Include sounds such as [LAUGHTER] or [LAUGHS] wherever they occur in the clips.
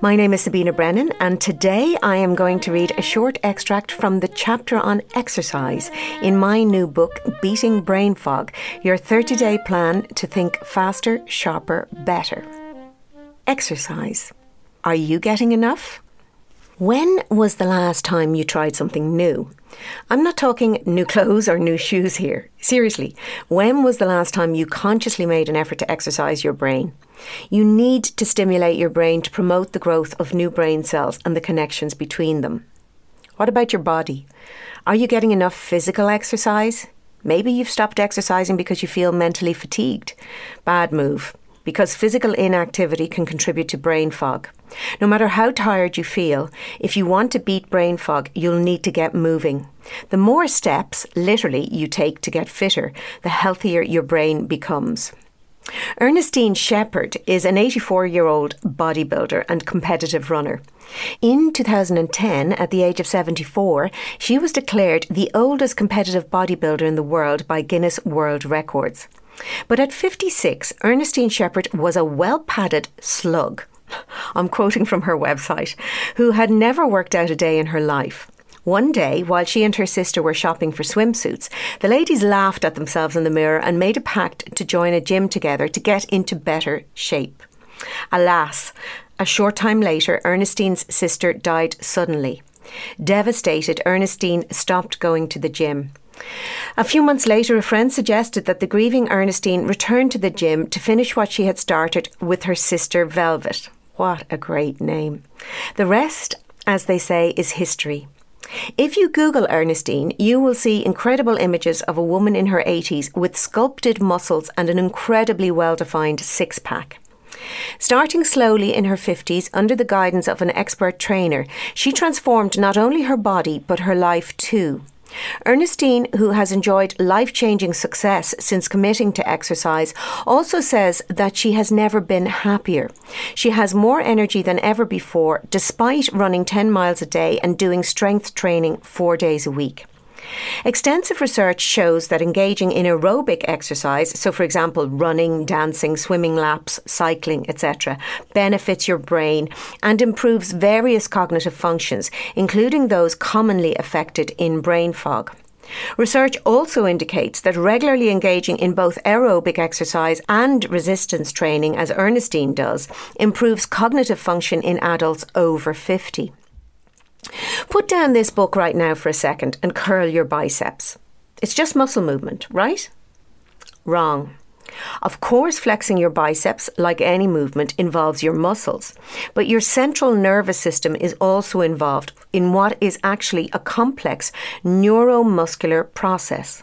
My name is Sabina Brennan, and today I am going to read a short extract from the chapter on exercise in my new book, Beating Brain Fog Your 30 Day Plan to Think Faster, Sharper, Better. Exercise. Are you getting enough? When was the last time you tried something new? I'm not talking new clothes or new shoes here. Seriously, when was the last time you consciously made an effort to exercise your brain? You need to stimulate your brain to promote the growth of new brain cells and the connections between them. What about your body? Are you getting enough physical exercise? Maybe you've stopped exercising because you feel mentally fatigued. Bad move because physical inactivity can contribute to brain fog. No matter how tired you feel, if you want to beat brain fog, you'll need to get moving. The more steps, literally, you take to get fitter, the healthier your brain becomes. Ernestine Shepherd is an 84 year old bodybuilder and competitive runner. In 2010, at the age of 74, she was declared the oldest competitive bodybuilder in the world by Guinness World Records. But at 56, Ernestine Shepherd was a well padded slug. [LAUGHS] I'm quoting from her website, who had never worked out a day in her life. One day, while she and her sister were shopping for swimsuits, the ladies laughed at themselves in the mirror and made a pact to join a gym together to get into better shape. Alas, a short time later, Ernestine's sister died suddenly. Devastated, Ernestine stopped going to the gym. A few months later, a friend suggested that the grieving Ernestine return to the gym to finish what she had started with her sister Velvet. What a great name. The rest, as they say, is history. If you Google Ernestine, you will see incredible images of a woman in her 80s with sculpted muscles and an incredibly well defined six pack. Starting slowly in her 50s under the guidance of an expert trainer, she transformed not only her body but her life too. Ernestine, who has enjoyed life changing success since committing to exercise, also says that she has never been happier. She has more energy than ever before, despite running 10 miles a day and doing strength training four days a week. Extensive research shows that engaging in aerobic exercise, so for example, running, dancing, swimming laps, cycling, etc., benefits your brain and improves various cognitive functions, including those commonly affected in brain fog. Research also indicates that regularly engaging in both aerobic exercise and resistance training, as Ernestine does, improves cognitive function in adults over 50. Put down this book right now for a second and curl your biceps. It's just muscle movement, right? Wrong. Of course, flexing your biceps, like any movement, involves your muscles, but your central nervous system is also involved in what is actually a complex neuromuscular process.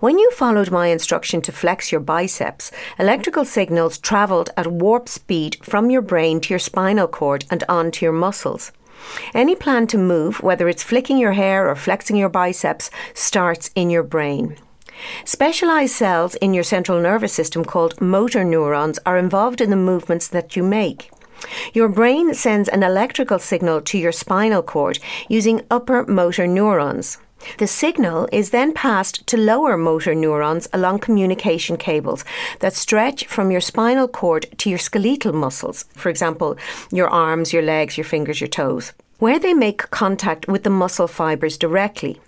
When you followed my instruction to flex your biceps, electrical signals travelled at warp speed from your brain to your spinal cord and onto your muscles. Any plan to move, whether it's flicking your hair or flexing your biceps, starts in your brain. Specialized cells in your central nervous system called motor neurons are involved in the movements that you make. Your brain sends an electrical signal to your spinal cord using upper motor neurons. The signal is then passed to lower motor neurons along communication cables that stretch from your spinal cord to your skeletal muscles, for example, your arms, your legs, your fingers, your toes, where they make contact with the muscle fibers directly.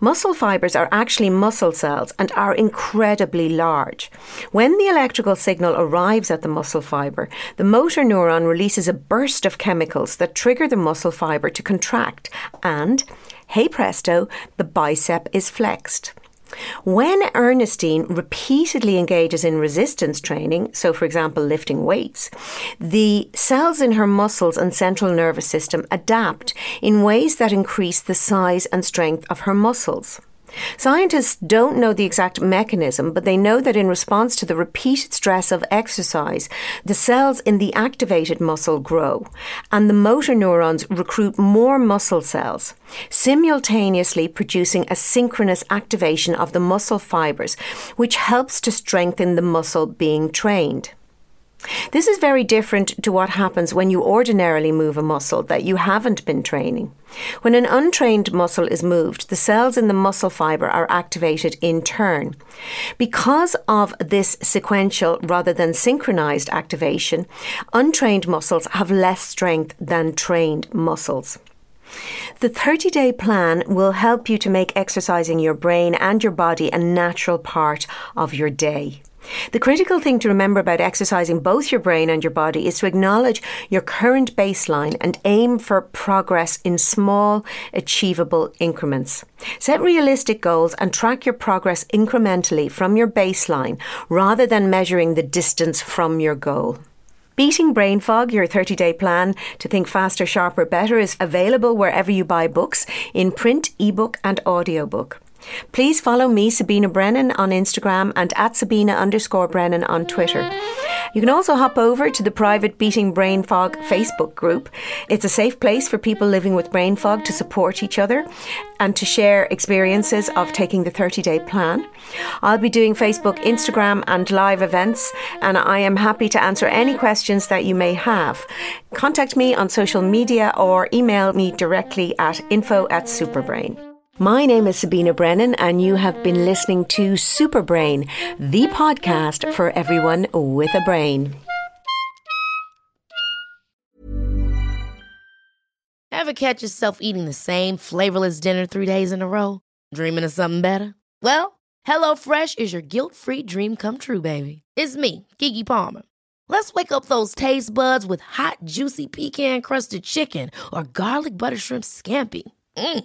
Muscle fibers are actually muscle cells and are incredibly large. When the electrical signal arrives at the muscle fiber, the motor neuron releases a burst of chemicals that trigger the muscle fiber to contract, and, hey presto, the bicep is flexed. When Ernestine repeatedly engages in resistance training, so for example lifting weights, the cells in her muscles and central nervous system adapt in ways that increase the size and strength of her muscles. Scientists don't know the exact mechanism, but they know that in response to the repeated stress of exercise, the cells in the activated muscle grow and the motor neurons recruit more muscle cells, simultaneously producing a synchronous activation of the muscle fibers, which helps to strengthen the muscle being trained. This is very different to what happens when you ordinarily move a muscle that you haven't been training. When an untrained muscle is moved, the cells in the muscle fiber are activated in turn. Because of this sequential rather than synchronized activation, untrained muscles have less strength than trained muscles. The 30 day plan will help you to make exercising your brain and your body a natural part of your day. The critical thing to remember about exercising both your brain and your body is to acknowledge your current baseline and aim for progress in small, achievable increments. Set realistic goals and track your progress incrementally from your baseline rather than measuring the distance from your goal. Beating Brain Fog, your 30 day plan to think faster, sharper, better, is available wherever you buy books in print, ebook, and audiobook. Please follow me, Sabina Brennan, on Instagram and at Sabina underscore Brennan on Twitter. You can also hop over to the private Beating Brain Fog Facebook group. It's a safe place for people living with brain fog to support each other and to share experiences of taking the 30 day plan. I'll be doing Facebook, Instagram, and live events, and I am happy to answer any questions that you may have. Contact me on social media or email me directly at info at superbrain. My name is Sabina Brennan, and you have been listening to Superbrain, the podcast for everyone with a brain. Ever catch yourself eating the same flavorless dinner three days in a row? Dreaming of something better? Well, HelloFresh is your guilt free dream come true, baby. It's me, Keke Palmer. Let's wake up those taste buds with hot, juicy pecan crusted chicken or garlic butter shrimp scampi. Mm.